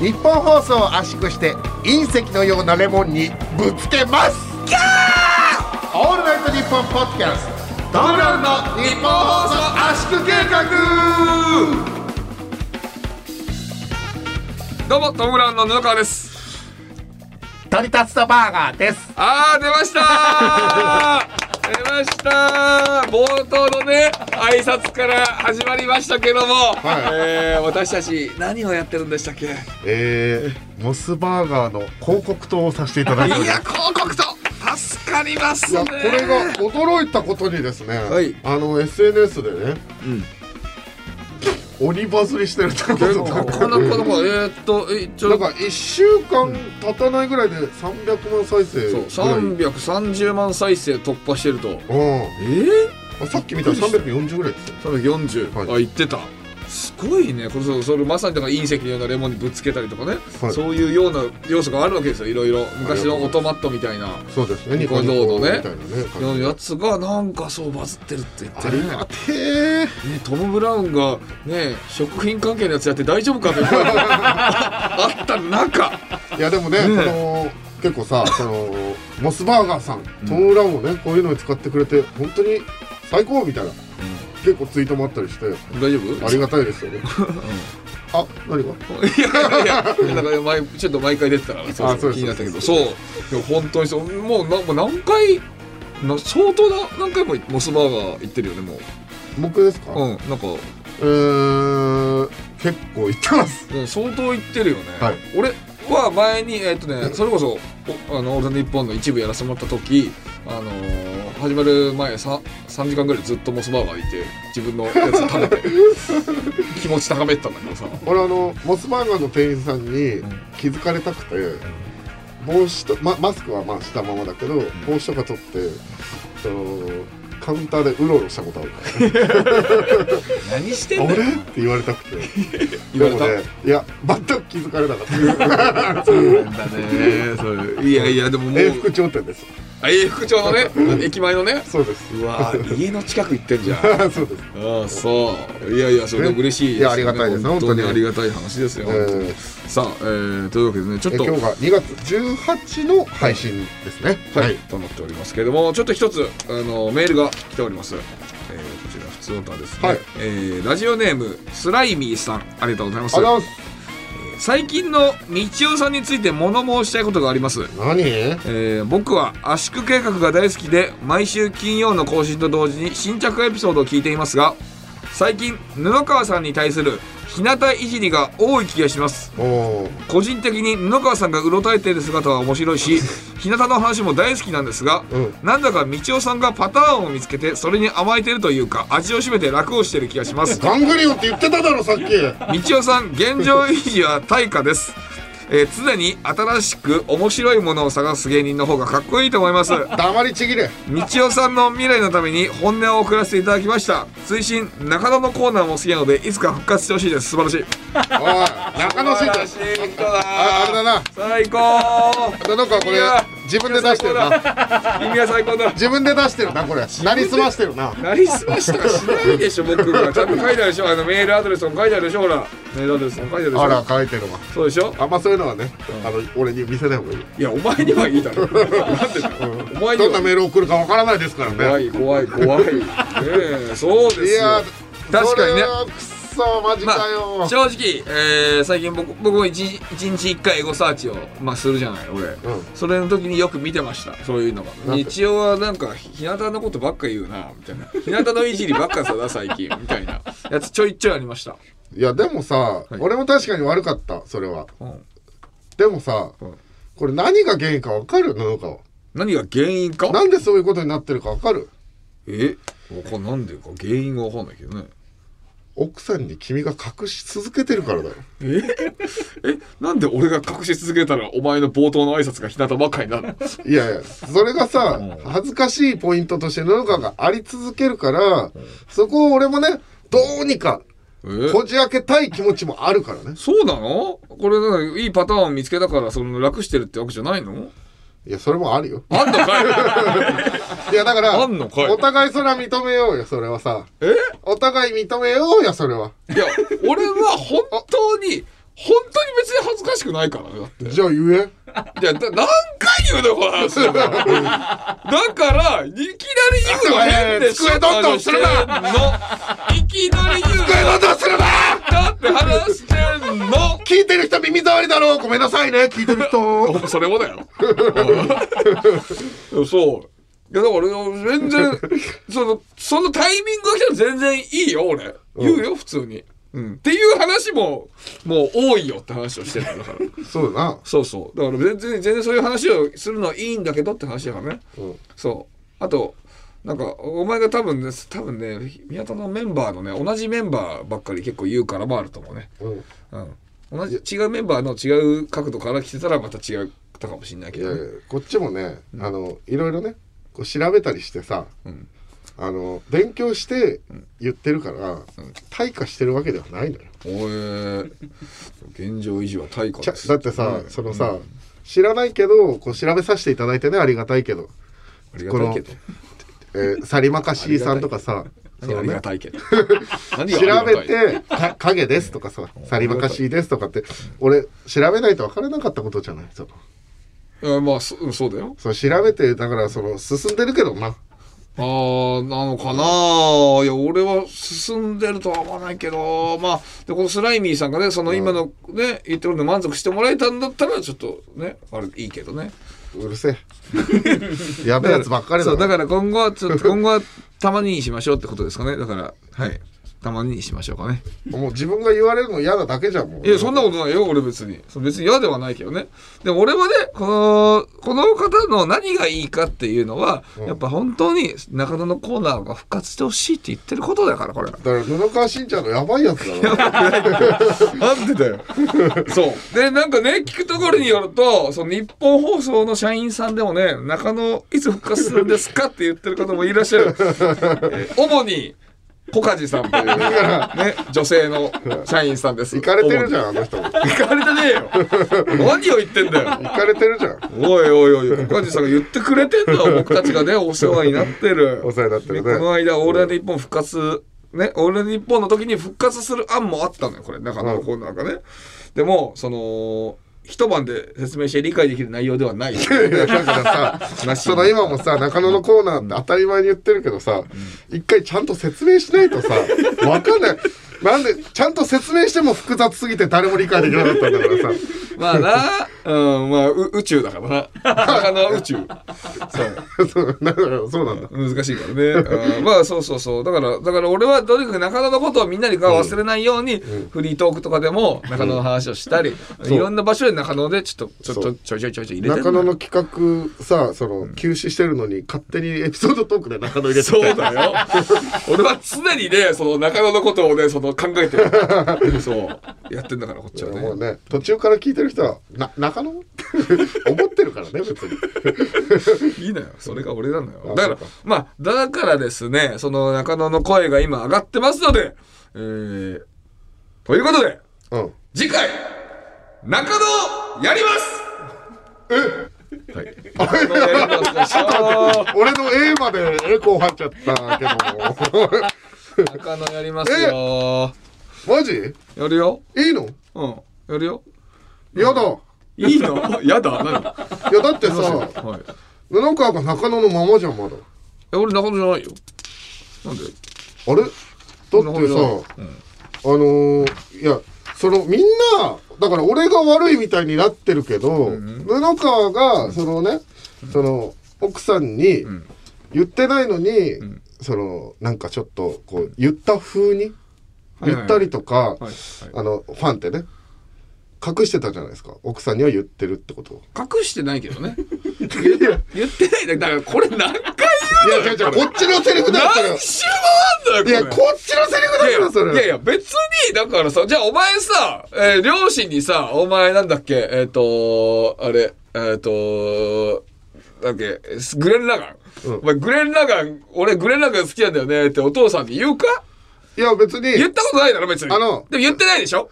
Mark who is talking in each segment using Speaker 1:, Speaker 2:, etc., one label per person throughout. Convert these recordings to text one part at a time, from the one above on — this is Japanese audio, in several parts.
Speaker 1: 日本放送を圧縮して隕石のようなレモンにぶつけます。キャー！オールナイトニッポンポッドキャスト。ラウンの日本放送圧縮計画！
Speaker 2: どうもトム・ブラウンの布川です。
Speaker 1: 鳥立つとバーガーです。
Speaker 2: あー出ましたー 出ました。ー冒頭のね挨拶から始まりましたけども、
Speaker 1: はい。
Speaker 2: えー私たち何をやってるんでしたっけ？
Speaker 1: えー、モスバーガーの広告塔をさせていただいており
Speaker 2: いや
Speaker 1: ます
Speaker 2: 広告と助かりますね。
Speaker 1: これが驚いたことにですね、
Speaker 2: はい。
Speaker 1: あの SNS でね
Speaker 2: うん
Speaker 1: 鬼バズりしてる ってこと
Speaker 2: なかなかなんかえー、っとえちょ
Speaker 1: なんか1週間経たないぐらいで300万再生ぐ
Speaker 2: そう
Speaker 1: らい。
Speaker 2: 330万再生突破してると。
Speaker 1: うん。
Speaker 2: えー、
Speaker 1: あさっき見たら340ぐらいって
Speaker 2: 340、
Speaker 1: はい。
Speaker 2: あ言ってたすごいね。これそそれまさにだから隕石のようなレモンにぶつけたりとかね、
Speaker 1: はい。
Speaker 2: そういうような要素があるわけですよいろいろ。昔のオートマットみたいな。
Speaker 1: たそうですね。
Speaker 2: ニコ動のね。
Speaker 1: みたいなね
Speaker 2: やつがなんかそうバズってるって言ってね。
Speaker 1: ありがてえ
Speaker 2: ねトム・ブラウンがね食品関係のやつやって大丈夫かという。声 があった中。
Speaker 1: いやでもね
Speaker 2: ね
Speaker 1: その結構さそのモスバーガーさんトム・ブラウンをねこういうのに使ってくれて本当に最高みたいな結構ツイートもあったりして
Speaker 2: 大丈夫？
Speaker 1: ありがたいですよ。ね あ何が？
Speaker 2: いやいやいやだから毎ちょっと毎回出てたからそう
Speaker 1: あそう
Speaker 2: 気になったけど。そういや本当にそう。もうなもう何回な相当な何回もモスバーガー行ってるよねも
Speaker 1: 僕ですか？
Speaker 2: ううんなんか。
Speaker 1: えー、結構言ってます。
Speaker 2: うん相当行ってるよね、
Speaker 1: はい。
Speaker 2: 俺は前にえっとねそれこそおあの「オールナイトニッポン」の一部やらせてもらった時あのー始まる前さ3時間ぐらいずっとモスバーガーいて自分のやつ食べて。気持ち高めてたんだけどさ。
Speaker 1: 俺あのモスバーガーの店員さんに気づかれたくて、帽子と、ま、マスクはまあしたままだけど、帽子とか取ってそのカウンターでうろうろしたことある。か
Speaker 2: 何してんだよ。
Speaker 1: って言われたくて。
Speaker 2: 言われた？
Speaker 1: ねいや全く気づかれなかった。
Speaker 2: そうなんだね。いやいやでももう。
Speaker 1: 永福町店です
Speaker 2: あ永福町のね駅前のね。
Speaker 1: そうです。
Speaker 2: うわ家の近く行ってんじゃん。
Speaker 1: そうです。
Speaker 2: ああそう。いやいやそれでも嬉しいです
Speaker 1: いやありがたいです。
Speaker 2: 本当にありがたい話ですよ、
Speaker 1: えー。
Speaker 2: さあ、えーというわけでねちょっと。
Speaker 1: え今日が2月18の配信ですね。
Speaker 2: はい、となっておりますけれどもちょっと一つあのメールが来ております、えーこちら普通の歌ですね、
Speaker 1: はい。
Speaker 2: えーラジオネームスライミーさんありがとうございます最近の道夫さんについて物申したいことがあります。
Speaker 1: 何？
Speaker 2: えー僕は圧縮計画が大好きで毎週金曜の更新と同時に新着エピソードを聞いていますが最近布川さんに対する日向いじりが多い気がします。個人的に布川さんがうろたえている姿は面白いし日向の話も大好きなんですが、
Speaker 1: うん。
Speaker 2: なんだか道夫さんがパターンを見つけてそれに甘えてるというか味を占めて楽をしてる気がします。
Speaker 1: ガングリオンって言ってただろさっき。
Speaker 2: 道夫さん現状維持は対価です、えー常に新しく面白いものを探す芸人の方がかっこいいと思います。
Speaker 1: 黙りちぎれ。
Speaker 2: 道夫さんの未来のために本音を送らせていただきました。追伸中野のコーナーも好きなのでいつか復活してほしいです。素晴らしい。
Speaker 1: おい中野新
Speaker 2: 素晴らしい人だ
Speaker 1: ああれだな。
Speaker 2: 最高。
Speaker 1: なんかこれ自分で出してるな。
Speaker 2: 君は最高だ。
Speaker 1: 自分で出してるなこれ。なりすましてるな。
Speaker 2: なりすましとかしないでしょ僕がちゃんと書いてあるでしょ。あのメールアドレスも書いてあるでしょほら。メールアドレスも書いてあるでしょ。
Speaker 1: あら書いてるわ。
Speaker 2: そうでしょ？
Speaker 1: あんまそういうのはねあの俺に見せない方がいい。
Speaker 2: いやお前にはいいだろ。なんでだお前
Speaker 1: どんなメール送るかわからないですからね。
Speaker 2: 怖い怖い怖い。ねえそうですよ。
Speaker 1: いや
Speaker 2: 確かにね
Speaker 1: そマジ
Speaker 2: ま
Speaker 1: かよ。
Speaker 2: あ、正直、えー最近僕僕も一日一回エゴサーチを、まあ、するじゃない俺、
Speaker 1: うん。
Speaker 2: それの時によく見てましたそういうのが。日曜はなんか日向のことばっか言うなみたいな。日向のいじりばっかさだ 最近みたいな。やつちょいちょいありました、
Speaker 1: いやでもさ
Speaker 2: い。
Speaker 1: 俺も確かに悪かったそれは。
Speaker 2: うん。
Speaker 1: でもさ
Speaker 2: うん。
Speaker 1: これ何が原因かわかる？のか。
Speaker 2: 何が原因か？
Speaker 1: なんでそういうことになってるかわかる？
Speaker 2: え？わかんなんでか？原因がわかんないけどね
Speaker 1: 奥さんに君が隠し続けてるからだよ。
Speaker 2: え？え？なんで俺が隠し続けたらお前の冒頭の挨拶が日向ばっかりになるの？
Speaker 1: いやいやそれがさ
Speaker 2: うん。
Speaker 1: 恥ずかしいポイントとして布川があり続けるからそこを俺もねどうにか
Speaker 2: え？
Speaker 1: こじ開けたい気持ちもあるからね。
Speaker 2: そうなの？これいいパターンを見つけたからその楽してるってわけじゃないの？
Speaker 1: いやそれもあるよ。
Speaker 2: あんのかい？
Speaker 1: いやだから
Speaker 2: あんのかい？
Speaker 1: お互いそれは認めようよそれは。さ
Speaker 2: え？
Speaker 1: お互い認めようよそれは。い
Speaker 2: や俺は本当に本当に別に恥ずかしくないからねだって
Speaker 1: じゃあ言え
Speaker 2: いや、だ何回言うのよ、この話。だから、だからいきなり言うの変でしょ。
Speaker 1: 机どんどんするな
Speaker 2: のいきなり言うの。
Speaker 1: 机どんどんするな
Speaker 2: だって話してんの。
Speaker 1: 聞いてる人耳障りだろうごめんなさいね聞いてる人
Speaker 2: それもだよ。うんそう。いや、だから俺、全然、その、そのタイミングが来たら全然いいよ、俺。言うよ、普通に。うん。っていう話も、もう多いよって話をしてただから。
Speaker 1: そうだな
Speaker 2: そうそう。だから全然、全然そういう話をするのはいいんだけどって話だからね。
Speaker 1: うん
Speaker 2: そう。あと、なんか、お前が多分ね、多分ね、宮田のメンバーのね、同じメンバーばっかり結構言うからもあると思うね。
Speaker 1: うん
Speaker 2: うん。同じ、違うメンバーの違う角度から来てたらまた違ったかもしれないけどね、
Speaker 1: いやいやこっちもねあのいろいろねこう調べたりしてさ
Speaker 2: うん。
Speaker 1: あの勉強して言ってるから退化してるわけではないのよ。
Speaker 2: おえ現状維持は対価
Speaker 1: ちゃ
Speaker 2: です。
Speaker 1: だってさ、
Speaker 2: うん。
Speaker 1: そのさ、知らないけどこう調べさせていただいてねありがたいけど、
Speaker 2: ありがたいけど。
Speaker 1: えー、サリマカシーさんとかさ
Speaker 2: 何ありがたいけど。何
Speaker 1: 調べて「か影です」とかさ「サリマカシーです」とかって俺調べないと分からなかったことじゃない？その。
Speaker 2: あまあそうだよ。
Speaker 1: そう調べてだからその進んでるけどな
Speaker 2: あーなのかな？いや俺は進んでるとは思わないけどまあでこのスライミーさんがねその今のね言ってるので満足してもらえたんだったらちょっとねあれいいけどね。
Speaker 1: うるせえ。やべえやつばっかりだ
Speaker 2: そうだ
Speaker 1: な
Speaker 2: から今後はちょっと今後はたまににしましょうってことですかね。だからはいたまににしましょうかね。
Speaker 1: もう自分が言われるの嫌なだけじゃんもう。
Speaker 2: いやそんなことないよ俺別に。別に嫌ではないけどね。でも俺はねこのこの方の何がいいかっていうのは、
Speaker 1: うん。
Speaker 2: やっぱ本当に中野のコーナーが復活してほしいって言ってることだからこれ
Speaker 1: だから布川しんちゃんのやばいやつだろ。
Speaker 2: なんでだよ。そう。で、なんかね、聞くところによると、その日本放送の社員さんでもね、中野いつ復活するんですかって言ってる方もいらっしゃる。え ー主に、ポカジさんという、ね、女性の社員さんです。
Speaker 1: 行かれてるじ
Speaker 2: ゃん。
Speaker 1: あの人も
Speaker 2: 行かれてねえよ。何を言ってんだよ。
Speaker 1: 行かれてるじゃん
Speaker 2: おいおいおい、ポカジさんが言ってくれてんだよ。僕たちがね、お世話になってる。
Speaker 1: お世話になってるね
Speaker 2: この間、オールナイトニッポン復活、ね、オールナイトニッポンの時に復活する案もあったのよ、これ、中野のコーナーがね。でも、その、一晩で説明して理解できる内容ではない。
Speaker 1: だからさその今もさ中野のコーナーって当たり前に言ってるけどさ一回ちゃんと説明しないとさわかんない。なんでちゃんと説明しても複雑すぎて誰も理解できなかったんだからさ
Speaker 2: まあな、うん、まあ、う宇宙だからな。中野は宇宙。そう。
Speaker 1: そうだからそうなんだ
Speaker 2: 難しいからね。うんまあそうそうそう。だから、だから俺はとにかく中野のことをみんなに忘れないように、フリートークとかでも中野の話をしたり、
Speaker 1: そう
Speaker 2: いろんな場所で中野でちょっと、ちょっとちょいちょいちょいちょい入れて
Speaker 1: 中野の企画さその休止してるのに勝手にエピソードトークで中野入れて
Speaker 2: そうだよ。俺は常にね、その中野のことをね、その考えてる。そう。やってんだから、こっちはね。
Speaker 1: もうね途中から聞いてる人はな中野？思ってるからね別に。
Speaker 2: いいのよ。それが俺なのよ。
Speaker 1: あ
Speaker 2: だからまあ、だからですね、その中野の声が今上がってますので、えー、ということで、
Speaker 1: うん。
Speaker 2: 次回、中野やります！え？はい。
Speaker 1: 俺の A までエコー入っちゃったけども。
Speaker 2: 中野やりますよ。
Speaker 1: マジ？
Speaker 2: やるよ。
Speaker 1: いいの？
Speaker 2: うん。やるよ
Speaker 1: やだ。
Speaker 2: いいの？やだ？何？
Speaker 1: いやだってさ
Speaker 2: はい。
Speaker 1: 布川が中野のままじゃんまだ。
Speaker 2: え、俺中野じゃないよ。なんで？
Speaker 1: あれ？だってさ、
Speaker 2: うん。
Speaker 1: あのーいやそのみんなだから俺が悪いみたいになってるけど、
Speaker 2: ん。
Speaker 1: 布川がそのね、その奥さんに
Speaker 2: ん。
Speaker 1: 言ってないのに、
Speaker 2: ん。
Speaker 1: そのなんかちょっとこう言った風に？
Speaker 2: はいはい。
Speaker 1: 言ったりとか、
Speaker 2: はい。はい。
Speaker 1: あのファンってね隠してたじゃないですか。奥さんには言ってるってこと。を
Speaker 2: 隠してないけどね。
Speaker 1: いや
Speaker 2: 言ってないんだだからこれ何回
Speaker 1: いや違う違うこっちのセリフだよそれは
Speaker 2: 何周もあん
Speaker 1: いや
Speaker 2: だよこれ。
Speaker 1: こっちのセリフだからそれ
Speaker 2: いやいや別にだからさじゃあお前さ、えー両親にさお前なんだっけえっ、とあれえっ、となんだっけグレン・ラガン、
Speaker 1: うん。
Speaker 2: お前グレン・ラガン俺グレン・ラガン好きなんだよねってお父さんに言うか？
Speaker 1: いや別に。
Speaker 2: 言ったことないだろ別に。
Speaker 1: あの。
Speaker 2: でも言ってないでしょ？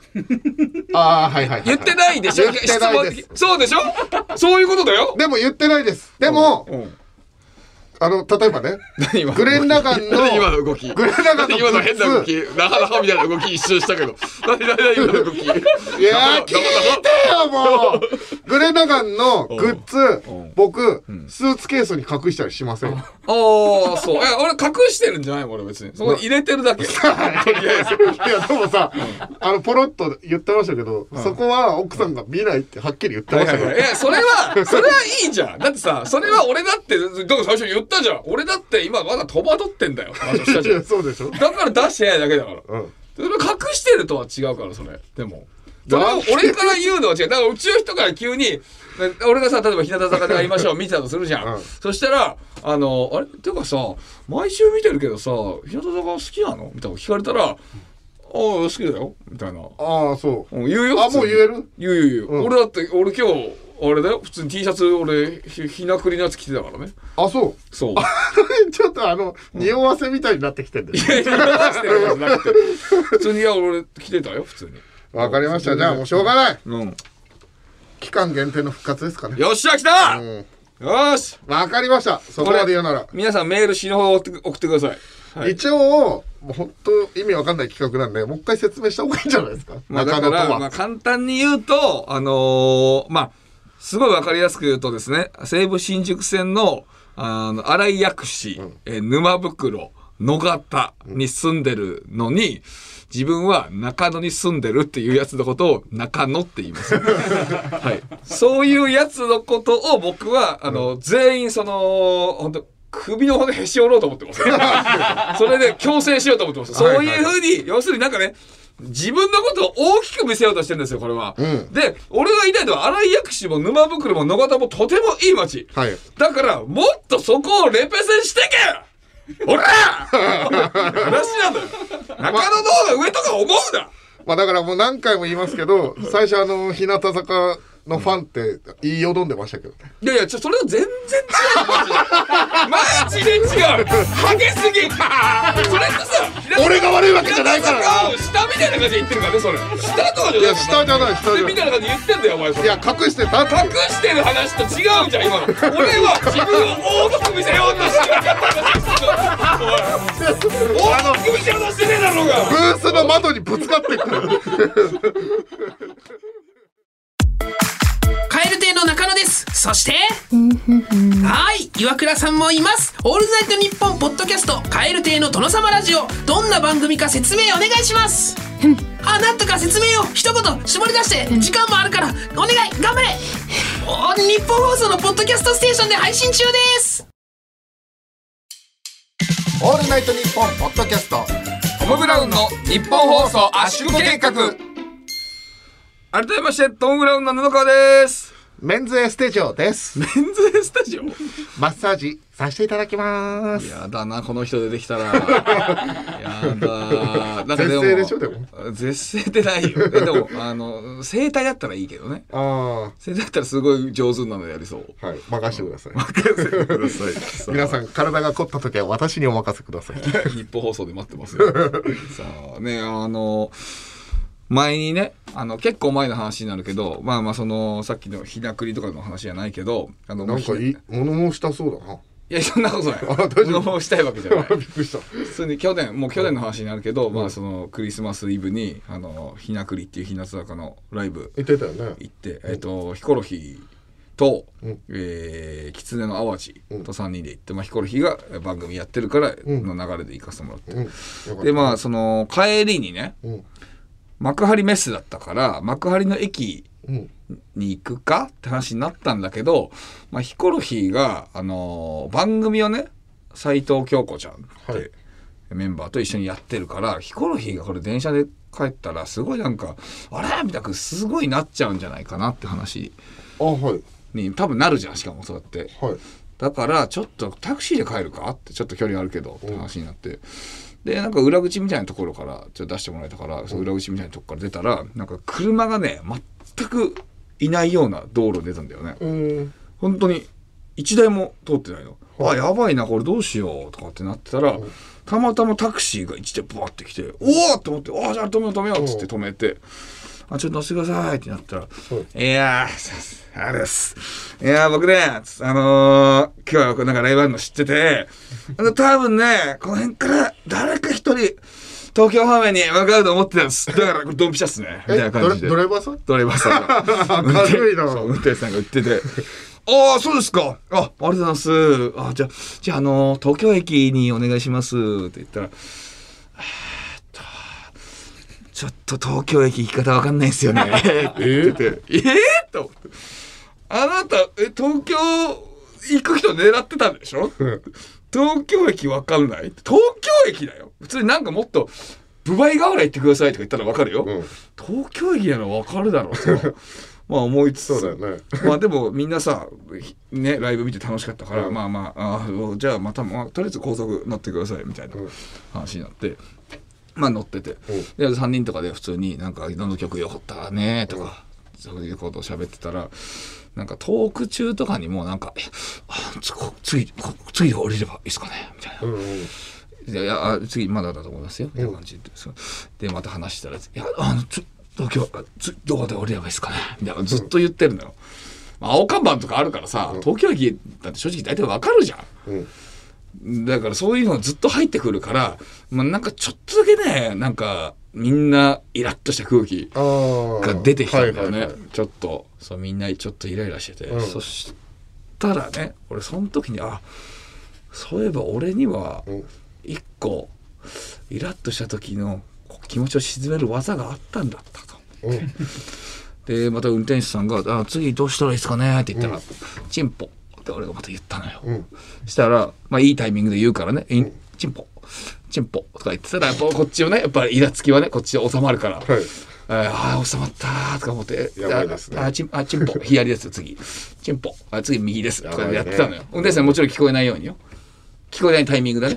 Speaker 1: ああはいはいはいはい。
Speaker 2: 言ってないでしょ？
Speaker 1: 言ってないです。
Speaker 2: そうでしょ？そういうことだよ。
Speaker 1: でも言ってないです。でも、
Speaker 2: うん
Speaker 1: あの例えばねグレン・ラガンの
Speaker 2: 何今の動き。
Speaker 1: グレン・ラガンの
Speaker 2: 今の変な動き。なかなかみたいな動き一瞬したけど。何何何今の動き。い
Speaker 1: やー聞いてよもう。グレン・ラガンのグッズ
Speaker 2: うん。
Speaker 1: 僕スーツケースに隠したりしません？
Speaker 2: ああそう。え俺隠してるんじゃないもん俺別に。そこに入れてるだけ。とりあえず。
Speaker 1: いやでもさ、あのポロッと言ってましたけど、そこは奥さんが見ないってはっきり言ってましたから、
Speaker 2: いやそれはそれはいいじゃん。だってさそれは俺だってだから最初に言ったじゃん。俺だって今まだ戸惑ってんだよ。話したじ
Speaker 1: い
Speaker 2: ゃん
Speaker 1: やそうでしょ、
Speaker 2: だから出してないだけだから。
Speaker 1: うん、
Speaker 2: それ隠してるとは違うからそれ。でも。それを俺から言うのは違う。だからうちの人から急にね俺がさ例えば日向坂で会いましょう見てたとするじゃん、
Speaker 1: うん。
Speaker 2: そしたらあのあれ？っていうかさ毎週見てるけどさ日向坂好きなの？みたいな聞かれたら「ああ好きだよ」みたいな。
Speaker 1: ああそう。
Speaker 2: うん言うよ
Speaker 1: あもう言える？
Speaker 2: 言う言う言う、
Speaker 1: うん。
Speaker 2: 俺だって俺今日あれだよ？普通に T シャツ俺ひひなくりのやつ着てたからね。
Speaker 1: あそう？
Speaker 2: そう。
Speaker 1: ちょっとあの匂わせみたいになってきてんだよ。
Speaker 2: るわけじゃなくて。普通にいや俺着てたよ普通に。
Speaker 1: わかりました。じゃあもうしょうがない。
Speaker 2: うん。
Speaker 1: 期間限定の復活ですかね。
Speaker 2: よっしゃ来た、
Speaker 1: うん。
Speaker 2: よーし！
Speaker 1: わかりました。そこまで言うなら。
Speaker 2: 皆さんメール死ぬほど送ってください、はい、
Speaker 1: 一応もう本当意味わかんない企画なんでもう一回説明した方がいいんじゃないですか、
Speaker 2: まあ、だから、
Speaker 1: は、
Speaker 2: まあ、簡単に言うとあのーまあすごいわかりやすく言うとですね西武新宿線のあの新井薬師、えー沼袋野方に住んでるのに、自分は中野に住んでるっていうやつのことを中野って言います。はい。そういうやつのことを僕は、あの、全員その、本当首の骨へし折ろうと思ってます。それで強制しようと思ってます。そういうふうに、要するになんかね、自分のことを大きく見せようとしてるんですよ、これは。
Speaker 1: うん
Speaker 2: で、俺が言いたいのは、新井薬師も沼袋も野方もとてもいい街。
Speaker 1: はい
Speaker 2: だから、もっとそこをレペゼンしてけほら話なんだよ。中野の方が上とか思うな
Speaker 1: まあだからもう何回も言いますけど最初あの日向坂のファンって言いよどんでましたけどね
Speaker 2: いやいや、ちょ、それと全然違う。マジで。マジで違う。ハゲすぎ。それってさ、
Speaker 1: 俺が悪いわけじゃないから。
Speaker 2: 下みたいな感じで言ってるからね、それ。下とかじゃない
Speaker 1: いや下じゃない下じゃない
Speaker 2: みたいな感じで言ってんだよ、お前それ。
Speaker 1: いや隠してた
Speaker 2: 隠してる話と違うじゃん今の俺は自分を大きく見せようとしてなかったおい大きく見せようとしてねえだろうが
Speaker 1: ブースの窓にぶつかってくる
Speaker 3: の中野です。そしてはい岩倉さんもいます。オールナイトニッポンポッドキャストカエル亭の殿様ラジオ。どんな番組か説明お願いします。あなんとか説明を。一言絞り出して時間もあるからお願い。頑張れ。お日本放送のポッドキャストステーションで配信中です。
Speaker 1: オールナイトニッポンポッドキャスト
Speaker 2: トム・ブラウンの日本放送圧縮計画。改めましてトム・ブラウンの布川です
Speaker 1: メンズエステジオです。
Speaker 2: メンズスタジオ？
Speaker 1: マッサージさせていただきます。
Speaker 2: やだなこの人出てきたら。やだなんか
Speaker 1: 絶世でしょでも。
Speaker 2: 絶世ってないよ。でもあの整体だったらいいけどね。
Speaker 1: あ
Speaker 2: 整体だったらすごい上手なのやりそう。
Speaker 1: あはい。任せてください。
Speaker 2: 任せてください。
Speaker 1: 皆さん体が凝った時は私にお任せください。
Speaker 2: 日本放送で待ってますよ。さあねあの前にねあの結構前の話になるけどまあまあそのさっきのひなくりとかの話じゃないけどあの
Speaker 1: なんかいい物申したそうだな。
Speaker 2: いやそんなことない。
Speaker 1: あ大丈夫？
Speaker 2: 物申したいわけじゃない。
Speaker 1: びっくりした。
Speaker 2: 普通に去年もう去年の話になるけど、まあそのクリスマスイブにあのひなくりっていう日向坂のライブ
Speaker 1: 言ってたよね。
Speaker 2: 行って、えっ、とヒコロヒーと、
Speaker 1: うん。
Speaker 2: えー、狐の淡路と3人で行って、まあヒコロヒーが番組やってるからの流れで行かせてもらって、
Speaker 1: うん。よかった。
Speaker 2: でまあその帰りにね
Speaker 1: うん
Speaker 2: 幕張メッセだったから幕張の駅
Speaker 1: うん。
Speaker 2: に行くかって話になったんだけど、まあ、ヒコロヒーが、あのー番組をね斎藤京子ちゃんって、
Speaker 1: はい。
Speaker 2: メンバーと一緒にやってるからヒコロヒーがこれ電車で帰ったらすごいなんかあれみたくすごいなっちゃうんじゃないかなって話
Speaker 1: あはい。
Speaker 2: に多分なるじゃんしかもそうやって。
Speaker 1: はい。
Speaker 2: だからちょっとタクシーで帰るかってちょっと距離あるけどって話になって、でなんか裏口みたいなところからちょっと出してもらえたから、その裏口みたいなとこから出たらなんか車がね全くいないような道路に出たんだよね。
Speaker 1: うん。
Speaker 2: 本当に一台も通ってないの、あやばいなこれどうしようとかってなってたら、たまたまタクシーが一台バーって来ておおと思って「あじゃあ止めよう止めよう」っつって止めてあ、ちょっと乗せてくださいってなったら、
Speaker 1: うん
Speaker 2: いやー、あれです。いやー、僕ね、あのー、今日はなんかライブあるの知ってて、多分ね、この辺から誰か一人、東京方面に向かうと思ってたんです。だから、これドンピシャっすね。みたいな感じで。
Speaker 1: ドライバーさん？
Speaker 2: ドライバーさんが。
Speaker 1: 明るいな
Speaker 2: 運転手さんが言ってて。ああ、そうですか。あ、ありがとうございます。あじゃあ、じゃあ、あの、東京駅にお願いします。って言ったら、ちょっと東京駅行き方わかんないんですよね。って言ってて、え？ー、と思って。あなた、え、東京行く人狙ってたんでしょ？東京駅わかんない？東京駅だよ。普通になんかもっと、部売河原行ってくださいとか言ったらわかるよ。
Speaker 1: うん
Speaker 2: 東京駅ならわかるだろうと。まあ思いつつ。
Speaker 1: ね
Speaker 2: まあでもみんなさ、ね、ライブ見て楽しかったから、
Speaker 1: うん
Speaker 2: まあまあ、あーじゃあまた、まあ、とりあえず高速乗ってくださいみたいな
Speaker 1: うん
Speaker 2: 話になって、まあ乗ってて、で3人とかで普通になんか「どの曲よかったね」とか、そういうことを喋ってたらなんかトーク中とかにもなんか「えあつこ次こ次降りればいいですかね」みたいな。
Speaker 1: うんうん。
Speaker 2: いや次まだだと思いますよみたいな感じで、でまた話したら「いやあのちょ東京あつどこで降りればいいですかね」みたいなずっと言ってるのよ。まあ青看板とかあるからさ、東京駅だって正直大体わかるじゃ
Speaker 1: うん
Speaker 2: ん。だからそういうのずっと入ってくるから、まあ、なんかちょっとだけねなんかみんなイラッとした空気が出てきたんだよね、
Speaker 1: はいはいはい。
Speaker 2: ちょっと。そうみんなちょっとイライラしてて、
Speaker 1: うん。
Speaker 2: そしたらね俺その時にあそういえば俺には
Speaker 1: うん。
Speaker 2: 一個イラッとした時の気持ちを鎮める技があったんだったと。
Speaker 1: うん。
Speaker 2: でまた運転手さんが「あ次どうしたらいいですかね?」って言ったら「チンポ」って俺がまた言ったのよ。
Speaker 1: うん。
Speaker 2: したら、まあ、いいタイミングで言うからね「いチンポ」「チンポ」とか言ってたらやっぱこっちをねやっぱりイラつきはねこっちで収まるから。
Speaker 1: はい。
Speaker 2: ああ収まったーとか思って。
Speaker 1: やばいですね。
Speaker 2: ああチンあチンポ。左です次。チンポ。あ次右です。とか
Speaker 1: や
Speaker 2: ってたのよ、運転手さんもちろん聞こえないようによ。聞こえないタイミングだね。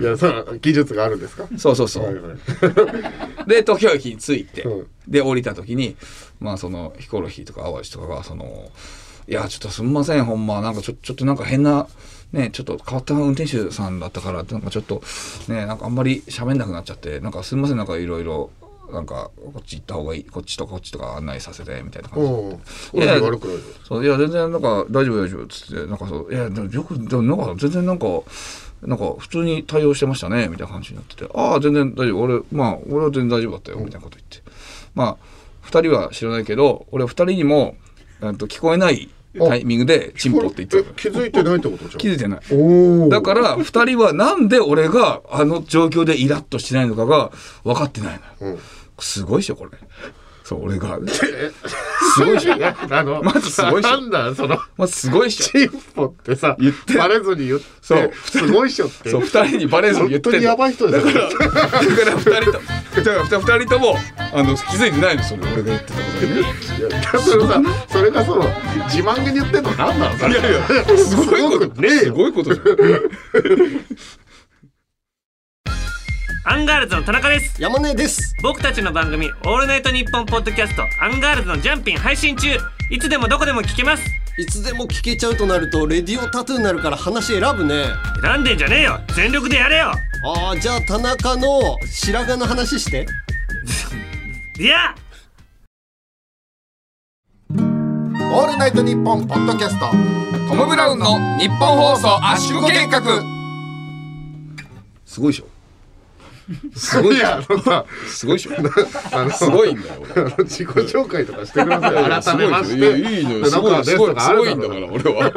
Speaker 1: いやそれは技術があるんですか？
Speaker 2: そうそうそう、
Speaker 1: はいはい。
Speaker 2: で東京駅に着いて、
Speaker 1: うん。
Speaker 2: で降りた時にまあそのヒコロヒーとか淡路とかがその「いやちょっとすんませんほんま。なんかちょちょっとなんか変なねちょっと変わった運転手さんだったからなんかちょっとねなんかあんまり喋んなくなっちゃってなんかすんませんなんかいろいろなんかこっち行った方がいいこっちとかこっちとか案内させてみたいな感じ。で
Speaker 1: いよ。
Speaker 2: そういや全然なんか大丈夫大丈夫っつってなんかそういやでもよくでもなんか全然なんかなんか普通に対応してましたねみたいな感じになっててああ全然大丈夫俺まあ俺は全然大丈夫だったよみたいなこと言って。まあ2人は知らないけど俺は2人にもえっと聞こえないタイミングでチンポって言ってた
Speaker 1: 気づいてないってことじゃん。
Speaker 2: 気づいてない。だから2人はなんで俺があの状況でイラッとしてないのかが分かってないのよ。
Speaker 1: うん。
Speaker 2: すごいでしょこれそう俺が。すごいでしょ
Speaker 1: あの
Speaker 2: まずすごいっしょ
Speaker 1: なんだその
Speaker 2: まあすごいでしょ
Speaker 1: チンポってさ
Speaker 2: 言って。
Speaker 1: バレずに言って
Speaker 2: そう。
Speaker 1: すごいっしょって。
Speaker 2: そう、二人にバレずに言って
Speaker 1: 本当にやばい人ですよ。
Speaker 2: だから、だから二人と、だから二人とも、あの、気づいてないの、それ、俺が言ってたことにね。
Speaker 1: いやそれさそれがその自慢げに言ってんの何なの？
Speaker 2: いやいや、すごいこと、
Speaker 1: ね
Speaker 2: すごいことじゃん。
Speaker 4: アンガールズの田中です。
Speaker 5: 山根です。
Speaker 4: 僕たちの番組「オールナイトニッポン」ポッドキャスト「アンガールズのジャンピン」配信中。いつでもどこでも聞けます。
Speaker 5: いつでも聞けちゃうとなるとレディオタトゥーになるから話選ぶね。
Speaker 4: 選んでんじゃねえよ。全力でやれよ。
Speaker 5: あーじゃあ田中の白髪の話して。
Speaker 4: いや！
Speaker 1: オールナイトニッポンポッドキャスト
Speaker 2: トム・ブラウンの日本放送圧縮計画。すごいでしょすごい。
Speaker 1: いやあのさ
Speaker 2: すごいでしょ。
Speaker 1: あの
Speaker 2: すごいんだよ、俺。
Speaker 1: あの自己紹介とかしてください改めまし
Speaker 2: いや
Speaker 1: て
Speaker 2: いいのよ、すごい、
Speaker 1: すす
Speaker 2: ごい、すごいんだから、俺は。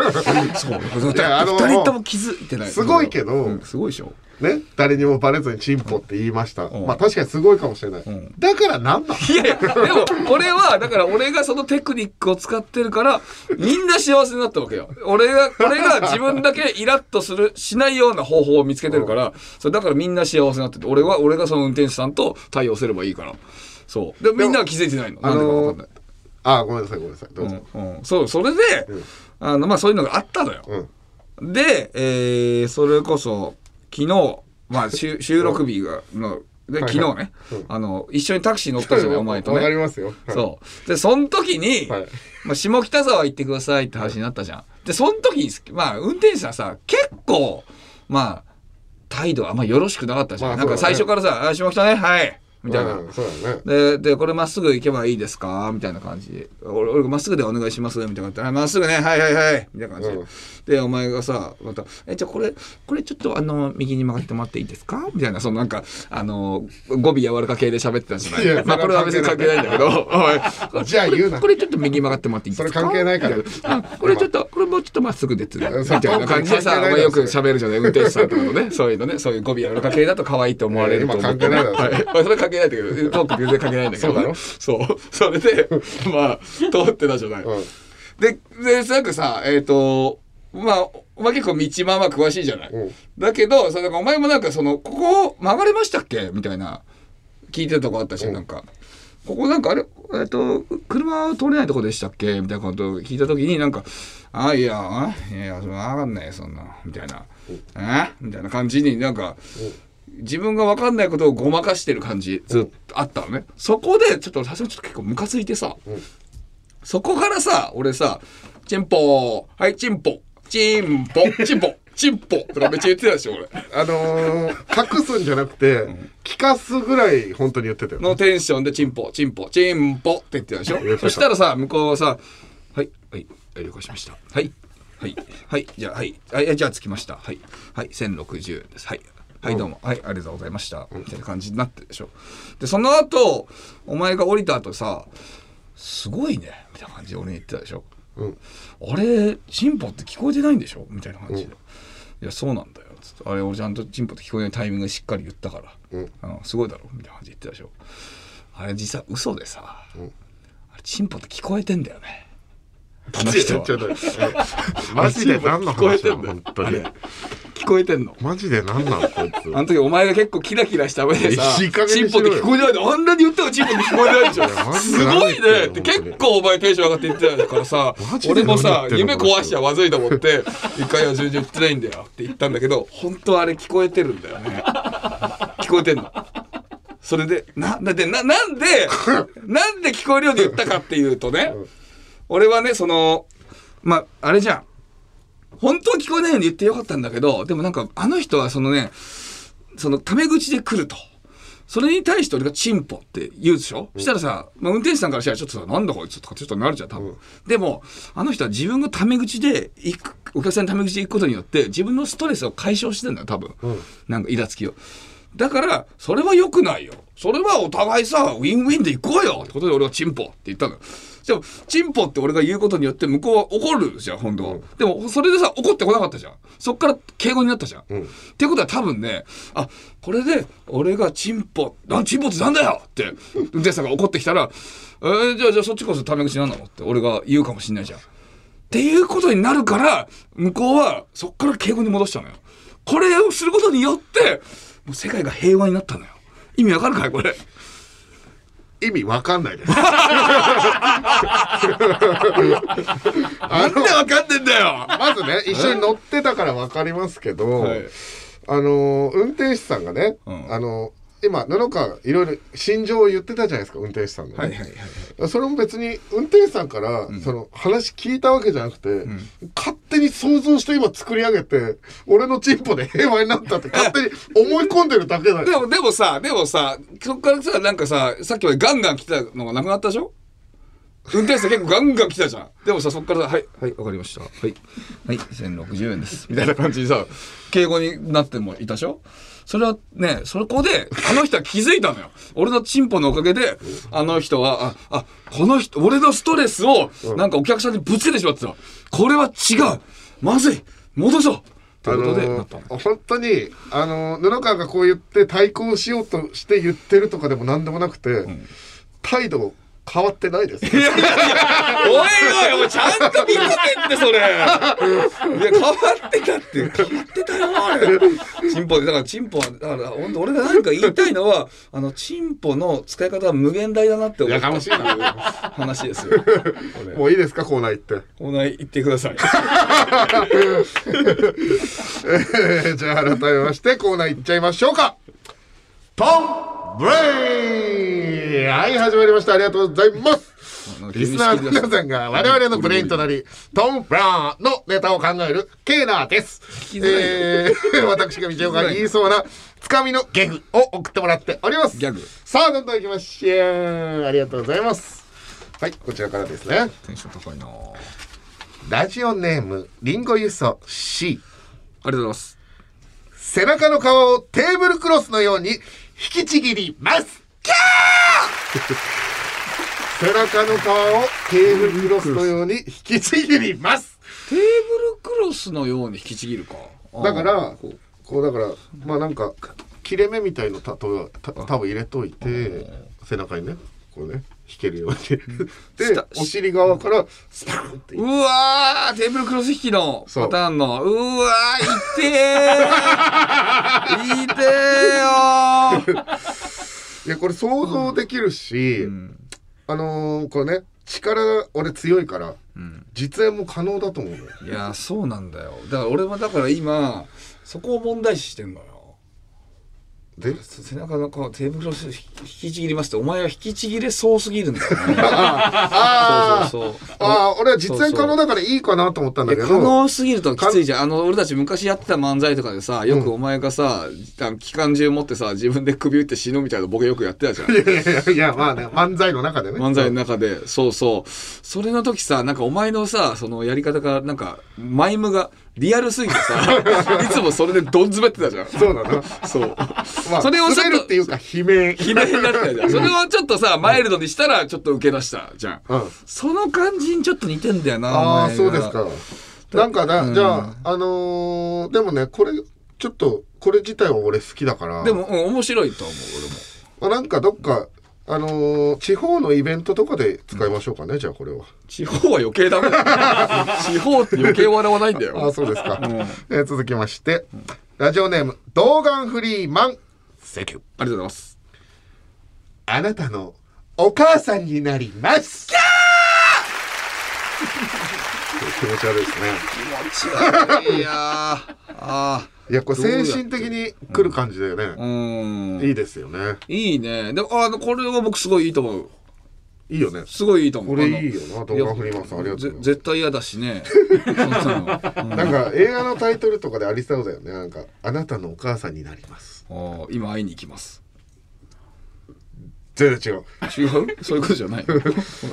Speaker 2: そう、
Speaker 1: いやあの
Speaker 2: 二人とも気づいてない。
Speaker 1: すごいけど。
Speaker 2: うんすごいでしょ
Speaker 1: ね誰にもバレずにチンポって言いました
Speaker 2: ん
Speaker 1: まあ確かにすごいかもしれない
Speaker 2: ん
Speaker 1: だからなんだ
Speaker 2: いやいや、でも、俺は、だから俺がそのテクニックを使ってるから、みんな幸せになったわけよ。俺が、俺が自分だけイラッとする、しないような方法を見つけてるから、それだからみんな幸せになってて、俺は、俺がその運転手さんと対応すればいいから。そう。で、みんなは気づいてないの。なんでかわかんない。
Speaker 1: あごめんなさいごめんなさいどうぞ
Speaker 2: うんうん、そう、それで、あの、まあそういうのがあったのよ。
Speaker 1: うん
Speaker 2: で、えーそれこそ昨日、まあ、収収録日がので
Speaker 1: はい
Speaker 2: 昨日ね、あの一緒にタクシー乗ったじゃないお前と
Speaker 1: わかり
Speaker 2: ね。
Speaker 1: ますよ。はい。
Speaker 2: そう。でその時に、
Speaker 1: はい。
Speaker 2: まあ、下北沢行ってくださいって話になったじゃん。でその時にまあ運転手さんさ結構まあ態度あんまよろしくなかったじゃん。
Speaker 1: まあ
Speaker 2: なんか最初からさ「あ下北ねはい」みたいな。
Speaker 1: うんそうだね。
Speaker 2: で、で、これまっすぐ行けばいいですか？みたいな感じ。で。俺、俺がまっすぐでお願いします？みたいなまっすぐね、はいはいはい。みたいな感じ。で。
Speaker 1: うん。
Speaker 2: で、お前がさ、また、え、じゃあこれ、これちょっとあの、右に曲がってもらっていいですか？みたいな、そのなんか、あの、語尾柔らか系で喋ってたじゃない。
Speaker 1: いや
Speaker 2: まあこれは別に関係ないんだけど、
Speaker 1: じゃあ言うな。
Speaker 2: これちょっと右に曲がってもらっていいですか？
Speaker 1: それ関係ないから。
Speaker 2: これちょっと、これもうちょっとまっすぐです。みたいな感じでさ、お前よく喋るじゃない。運転手さんとかのね、そういうのね、そういう語尾柔らか系だと可愛いと思われると思って、
Speaker 1: 今関係ないだろ。
Speaker 2: はい。まあそれ関係ないんだけど、トーク全然関係ないんだけど、
Speaker 1: そう。
Speaker 2: そう。それで、まあ、通ってたじゃない。
Speaker 1: うん。
Speaker 2: で、で、なんかさ、えっ、と、まあ、お前結構道まあまあ詳しいじゃない。
Speaker 1: うん。
Speaker 2: だけど、そのなんかお前もなんかその、ここ曲がれましたっけ？みたいな、聞いてるとこあったし、
Speaker 1: うん。
Speaker 2: なんか。ここなんかあれ、えっ、と、車通れないとこでしたっけ？みたいなことを聞いたときに、なんか、あ、いや、あいや、それわかんないよ、そんな、みたいな。え？みたいな感じになんか、自分がわかんないことをごまかしてる感じ、ずっとあったのね。そこで、ちょっと、さすがにちょっと結構ムカついてさ、そこからさ、俺さ、チンポー、はい、チンポ、チンポ、チンポ、チンポとかめっちゃ言ってたでしょ、俺。
Speaker 1: あのー、隠すんじゃなくて聞かすぐらい本当に言ってたよ
Speaker 2: のテンションでチンポ、チンポ、チンポって言ってたでしょ。そしたらさ、向こうはさ、はい、はい、はい了解しました。はい、はい、はい、じゃあ、はい、はい、じゃあ着きました。はい、はい、1060円です。はい。はい、どうも。はい、ありがとうございました。みたいな感じになってるでしょ。で、その後、お前が降りた後さ、すごいね、みたいな感じで俺に言ってたでしょ。
Speaker 1: うん
Speaker 2: あれ、チンポって聞こえてないんでしょみたいな感じで。いや、そうなんだよ。つってあれ、俺ちゃんとチンポって聞こえないタイミングでしっかり言ったから。
Speaker 1: うん
Speaker 2: すごいだろみたいな感じで言ってたでしょ。あれ、実は嘘でさ、
Speaker 1: ん
Speaker 2: あれ、チンポって聞こえてんだよね。あの
Speaker 1: ち
Speaker 2: 人は
Speaker 1: ょちょちょマジで何の話
Speaker 2: だよ
Speaker 1: の 本当に
Speaker 2: 聞こえてんの？
Speaker 1: マジで何なのこいつ？
Speaker 2: あの時お前が結構キラキラした上でさチンポって聞こえてないであんなに言ったらチンポって聞こえてないでしょ。す
Speaker 1: で
Speaker 2: ごいねって結構お前テンション上がって言ってたからさ俺もさ夢壊しちゃまずいと思って、一回は全然言ってないんだよって言ったんだけど、本当はあれ聞こえてるんだよね。聞こえてんの。それで、な、だってな、なんで、なんで聞こえるように言ったかっていうとね、俺はね、その、まあ、あれじゃん。本当は聞こえないように言ってよかったんだけど、でもなんか、あの人はそのね、その、タメ口で来ると。それに対して俺がチンポって言うでしょ、したらさ、まあ、運転手さんからしたらちょっとさ、なんだこいつとかちょっとなるじゃん、多分。でも、あの人は自分がタメ口で行く、お客さんにタメ口で行くことによって、自分のストレスを解消してんだよ、多分。なんか、イラつきを。だから、それは良くないよ。それはお互いさ、ウィンウィンで行こうよってことで俺はチンポって言ったのよ。でも、チンポって俺が言うことによって向こうは怒るじゃん、本当は。でも、それでさ、怒ってこなかったじゃん。そっから敬語になったじゃん。ってことは多分ね、あ、これで俺がチンポ、あ、チンポってなんだよって、運転手さんが怒ってきたら、えーじゃあ、じゃあそっちこそタメ口なんなのって俺が言うかもしんないじゃん。っていうことになるから、向こうはそっから敬語に戻したのよ。これをすることによって、もう世界が平和になったのよ。意味わかるかい？これ。
Speaker 1: 意味わかんないです。
Speaker 2: なんでわかんねんだよ。
Speaker 1: まずね一緒に乗ってたからわかりますけど、
Speaker 2: はい。
Speaker 1: あの運転手さんがね、
Speaker 2: うん。
Speaker 1: あの今布川がいろいろ心情を言ってたじゃないですか運転手さんが、ね。
Speaker 2: はいはいはい。
Speaker 1: それも別に運転手さんから、その話聞いたわけじゃなくて、勝手に想像して今作り上げて俺のチンポで平和になったって勝手に思い込んでるだけだよ。
Speaker 2: でも、でもさ、でもさ、そっからさ、なんかさ、さっきまでガンガン来たのがなくなったでしょ？運転手結構ガンガン来たじゃん。でもさ、そっからさ、はい、はい、わかりました。はい、はい、1060円です。みたいな感じでさ、敬語になってもいたでしょ？それはね、そこで、あの人は気づいたのよ。俺のチンポのおかげで、あの人は、あ、あ、この人、俺のストレスを、なんかお客さんにぶつけてしまってた。これは違うまずい戻そうと
Speaker 1: あ
Speaker 2: いうことで、な
Speaker 1: の
Speaker 2: ったの。
Speaker 1: 本当にあの布川がこう言って対抗しようとして言ってるとかでも何でもなくて、態度変わってないです
Speaker 2: いやいやいや、おいおいおい、ちゃんと見ててって、それ。いや、変わってたって、変わってたよ、あれ。チンポで、だからチンポは、だから、本当俺が何か言いたいのは、あの、チンポの使い方は無限大だなって思った
Speaker 1: いな
Speaker 2: 話ですよ。
Speaker 1: もういいですかコーナー行って
Speaker 2: コーナー行ってください。
Speaker 1: え ーじゃあ改めましてコーナー行っちゃいましょうかトンブレインはい始まりました。ありがとうございます。リスナーの皆さんが我々のブレインとなりトム・ブラウンのネタを考えるコーナーです。えー私がみちおが言いそうなつかみのギャグを送ってもらっております。
Speaker 2: ギャグ。
Speaker 1: さあどんどん行きましょうありがとうございます。はいこちらからですね。
Speaker 2: テンション高いなあ
Speaker 1: ラジオネームリンゴ輸送 C
Speaker 2: りがとうございます。
Speaker 1: 背中の皮をテーブルクロスのように引きちぎります背中の皮をテーブルクロスのように引きちぎります。
Speaker 2: テーブルクロスのように引きちぎるか。あ
Speaker 1: だから
Speaker 2: こう
Speaker 1: だからまあなんか切れ目みたいのたとた多分入れといて背中にねこうね引けるように。で
Speaker 2: 下
Speaker 1: お尻側からスパンって。
Speaker 2: うわーテーブルクロス引きのパターンの。うわー痛え 痛えよ
Speaker 1: いやこれ想像できるし、あのーこれね力俺強いから、実演も可能だと思う
Speaker 2: いやそうなんだよ。だから俺はだから今そこを問題視してんのよ
Speaker 1: で
Speaker 2: 背中のこうテーブルクロス引きちぎりますってお前は引きちぎれそうすぎるんだよね。
Speaker 1: あ
Speaker 2: そうそうそう。
Speaker 1: ああ俺は実演可能だからいいかなと思ったんだけど。
Speaker 2: 可能すぎるときついじゃん。あの俺たち昔やってた漫才とかでさよくお前がさ、あの機関銃持ってさ自分で首打って死ぬみたいなボケよくやってたじゃん。
Speaker 1: いやいやいやいやまあね漫才の中でね。
Speaker 2: 漫才の中で。そうそう。それの時さなんかお前のさそのやり方がなんかマイムがリアルすぎてさ いつもそれでどん詰めってたじゃん。
Speaker 1: そうだな
Speaker 2: そう。
Speaker 1: まあ
Speaker 2: それをちょっと
Speaker 1: っていうか悲鳴。
Speaker 2: ひねになってたじゃん。それをちょっとさマイルドにしたらちょっと受け出したじゃん、
Speaker 1: うん。
Speaker 2: その感じにちょっと似てんだよな
Speaker 1: ああそうですか。なんかな、
Speaker 2: うん。
Speaker 1: じゃああのーでもねこれちょっとこれ自体は俺好きだから。
Speaker 2: でも、うん、面白いと思う俺も。
Speaker 1: まあ、なんかどっかあのー地方のイベントとかで使いましょうかね、じゃあこれは。
Speaker 2: 地方は余計ダメだよ。地方って余計笑わないんだよ。
Speaker 1: ああそうですか、
Speaker 2: ん。
Speaker 1: えー続きまして、ラジオネーム童顔フリーマン。セキュ
Speaker 2: ありがとうございます。
Speaker 1: あなたのお母さんになります。キャー！気持ち悪いですね。
Speaker 2: 気持ち悪い。いやー。あ
Speaker 1: いやこれ精神的に来る感じだよね、
Speaker 2: ーうん。
Speaker 1: いいですよね。
Speaker 2: いいね。であのこれは僕すごいいいと思う。
Speaker 1: いいよね。
Speaker 2: すごいいいと思う。
Speaker 1: これいいよな動画振ります。ありがとうござい
Speaker 2: ぜ
Speaker 1: ます。
Speaker 2: 絶対嫌だしね。なん
Speaker 1: か映画のタイトルとかでありそうだよね。なんかあなたのお母さんになります。
Speaker 2: 今会いに行きます。
Speaker 1: 全然違う。
Speaker 2: 違う？そういうことじゃないの？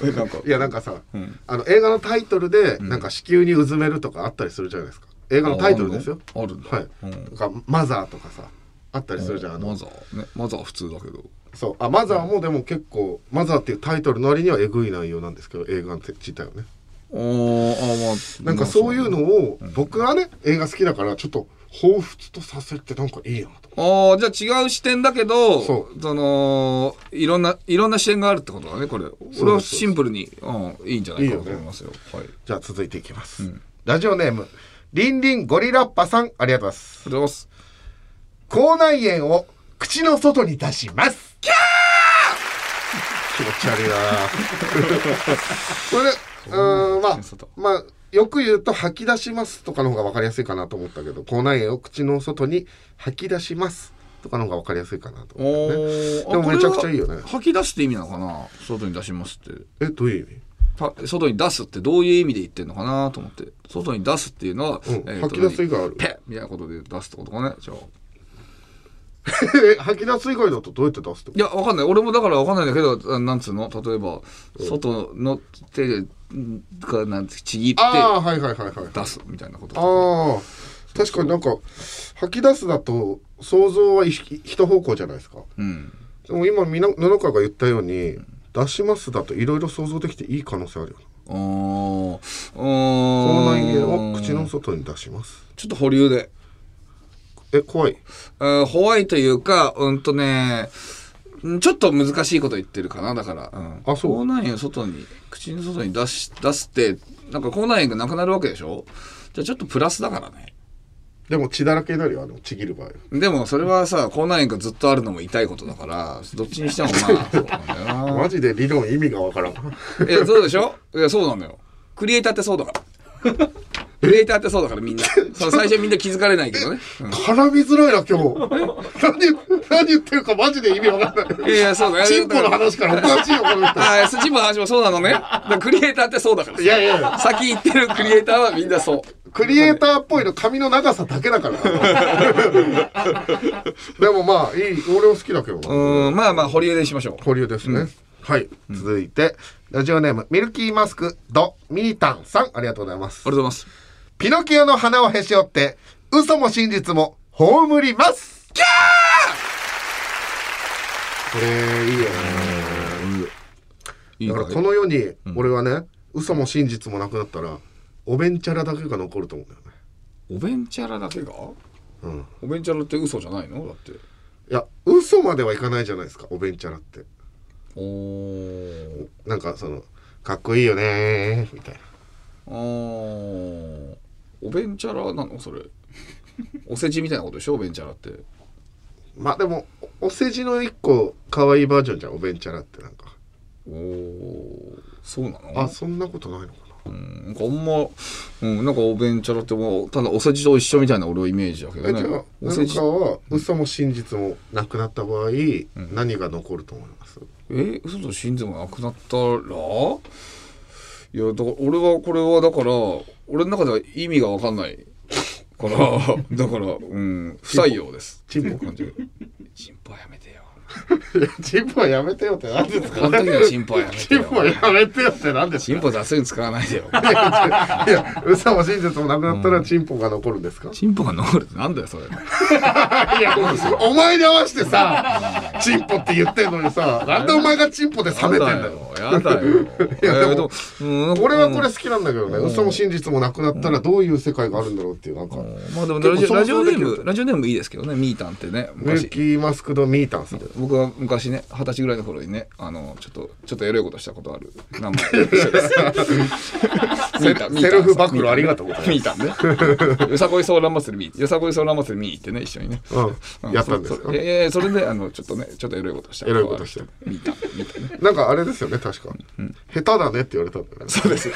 Speaker 2: え なんか。
Speaker 1: いやなんかさ、
Speaker 2: ん。
Speaker 1: あの映画のタイトルでなんか子宮にうずめるとかあったりするじゃないですか映画のタイトルですよ。
Speaker 2: あある
Speaker 1: はい、
Speaker 2: うん。
Speaker 1: とかマザーとかさあったりするじゃんあの。
Speaker 2: マザー。ねマザーは普通だけど。
Speaker 1: そう。あマザーもでも結構マザーっていうタイトルの割にはえぐい内容なんですけど映画自体はね。
Speaker 2: おーあまあ
Speaker 1: なんかそういうのを僕はね映画好きだからちょっと彷彿とさせてなんかいいなと。
Speaker 2: ああじゃあ違う視点だけど
Speaker 1: そ
Speaker 2: そのいろんないろんな視点があるってことだねこれ。俺はシンプルに、うん、いいんじゃないかなと思いますよ。はい。
Speaker 1: じゃあ続いていきます、ラジオネームリンリンゴリラッパさんありがとうございます。
Speaker 2: がとうございます
Speaker 1: 口内炎を口の外に出します。キャー気持ち悪いな。これうーんまあ
Speaker 2: 外
Speaker 1: まあよく言うと吐き出しますとかの方が分かりやすいかなと思ったけど口内炎を口の外に吐き出しますとかの方が分かりやすいかなと
Speaker 2: お
Speaker 1: 思ったね。
Speaker 2: ー。
Speaker 1: でもめちゃくちゃいいよね。
Speaker 2: 吐き出すって意味なのかな？外に出しますって。
Speaker 1: えどういう意味？
Speaker 2: は外に出すってどういう意味で言ってんのかなと思って。外に出すっていうのは、
Speaker 1: うん。
Speaker 2: えーと
Speaker 1: 吐き出す以外ある。
Speaker 2: ペッ！みたいなことで出すってことかねじゃあ。
Speaker 1: え吐き出す以外だとどうやって出すってこ
Speaker 2: いやわかんない。俺もだからわかんないんだけどあなんつうの？例えば外の手でんかなんてちぎって
Speaker 1: とああはいはいはいはい
Speaker 2: 出すみたいなこと
Speaker 1: ああ確かになんか吐き出すだと想像は一一方向じゃないですか。
Speaker 2: うん。
Speaker 1: でも今布川が言ったように出しますだといろいろ想像できていい可能性あるよ。な
Speaker 2: あー。
Speaker 1: 口
Speaker 2: 口
Speaker 1: 内炎を口の外に出します。
Speaker 2: ちょっと保留で。
Speaker 1: え怖い。
Speaker 2: あーホワイトいうかうんとねんちょっと難しいこと言ってるかなだから、うん、
Speaker 1: あそう。
Speaker 2: 口内炎を外に口の外に出し出すってなんか口内炎がなくなるわけでしょ？じゃあちょっとプラスだからね
Speaker 1: でも血だらけになるよあのちぎる場合
Speaker 2: でもそれはさ口内炎がずっとあるのも痛いことだからどっちにしてもまあそうなんだよな。
Speaker 1: マジで理論意味がわからん。
Speaker 2: いやそうでしょ？いやそうなのよ。クリエイターってそうだから。クリエイターってそうだからみんな。最初みんな気づかれないけどね、うん。
Speaker 1: 絡みづらいな今日。何何言ってるかマジで意味わかんない。
Speaker 2: いやいやそうだよ。
Speaker 1: チンポの話からおかしいよこの人
Speaker 2: ああ、スチームの話もそうなのね。クリエイターってそうだから。
Speaker 1: いやいやいや。
Speaker 2: 先言ってるクリエイターはみんなそう。
Speaker 1: クリエイターっぽいの髪の長さだけだから でもまあいい俺は好きだけどな。
Speaker 2: うんまあまあ堀江でしましょう。
Speaker 1: 保留ですね、はい、続いてラジオネームミルキーマスクドミータンさん。ありがとうございます。
Speaker 2: ありがとうございます。
Speaker 1: ピノキオの花をへし折って嘘も真実も葬ります。キャー！これいいよね。だからこの世に俺はね、嘘も真実もなくなったらおべんちゃらだけが残ると思うんだよね。
Speaker 2: おべんちゃらだけが？
Speaker 1: うん。
Speaker 2: おべんちゃらって嘘じゃないの？だって。
Speaker 1: いや嘘まではいかないじゃないですかおべんちゃらって。
Speaker 2: おー。
Speaker 1: なんかそのかっこいいよねーみたいな。
Speaker 2: あー。おべんちゃらなの？それ。おせちみたいなことでしょ？おべんちゃらって。
Speaker 1: まあでもおお世辞の一個可愛いバージョンじゃんおべんちゃらってなんか。
Speaker 2: おおそうなの？
Speaker 1: あそんなことないのか
Speaker 2: うんなんかあんま、うん、なんかおべんちゃらってもうただおせちと一緒みたいな俺はイメージだけどね。
Speaker 1: じゃあ
Speaker 2: おせち
Speaker 1: なんかは嘘も真実もなくなった場合、何が残ると思います？
Speaker 2: え嘘と真実もなくなったら？いやだから俺はこれはだから俺の中では意味が分かんないからだからうん不採用です。
Speaker 1: チンポ
Speaker 2: 感じる。チンポはやめて。よ
Speaker 1: い やチンポはやめてよって何ですか？
Speaker 2: この時のチンポはやめて
Speaker 1: チンポは
Speaker 2: よ
Speaker 1: やめてよって何ですか？
Speaker 2: チンポ雑に使わないでよ。
Speaker 1: いや嘘も真実もなくなったらチンポが残るんですか、
Speaker 2: チンポが残るってなんだよそれ。
Speaker 1: いやお前に合わせてさチンポって言ってんのにさ なんでお前がチンポで冷めてんだよ。
Speaker 2: やだよ。
Speaker 1: いやでも俺はこれ好きなんだけどね、嘘も真実もなくなったらどういう世界があるんだろうっていうなんか、
Speaker 2: まあでもラジオラジオネームラジオネームいいですけどね。ミータンってね
Speaker 1: ミル
Speaker 2: 昔
Speaker 1: キーマスクドミータンさん。
Speaker 2: 僕は昔ね二十歳ぐらいの頃にねあのちょっとちょっとエロいことしたことある。名前。
Speaker 1: セルフ暴露ありがとうございます。
Speaker 2: ミータン。ね。よさこいソーラン祭りミーよさこいソーラン祭りミーってね一緒にね。
Speaker 1: うん、やったんですか？
Speaker 2: いやいやそれであのちょっとねちょっとエロいことした。
Speaker 1: エロいことして
Speaker 2: ミータンミータンね。
Speaker 1: なんかあれですよね確か、下手だねって言われたんだよね。
Speaker 2: そうです。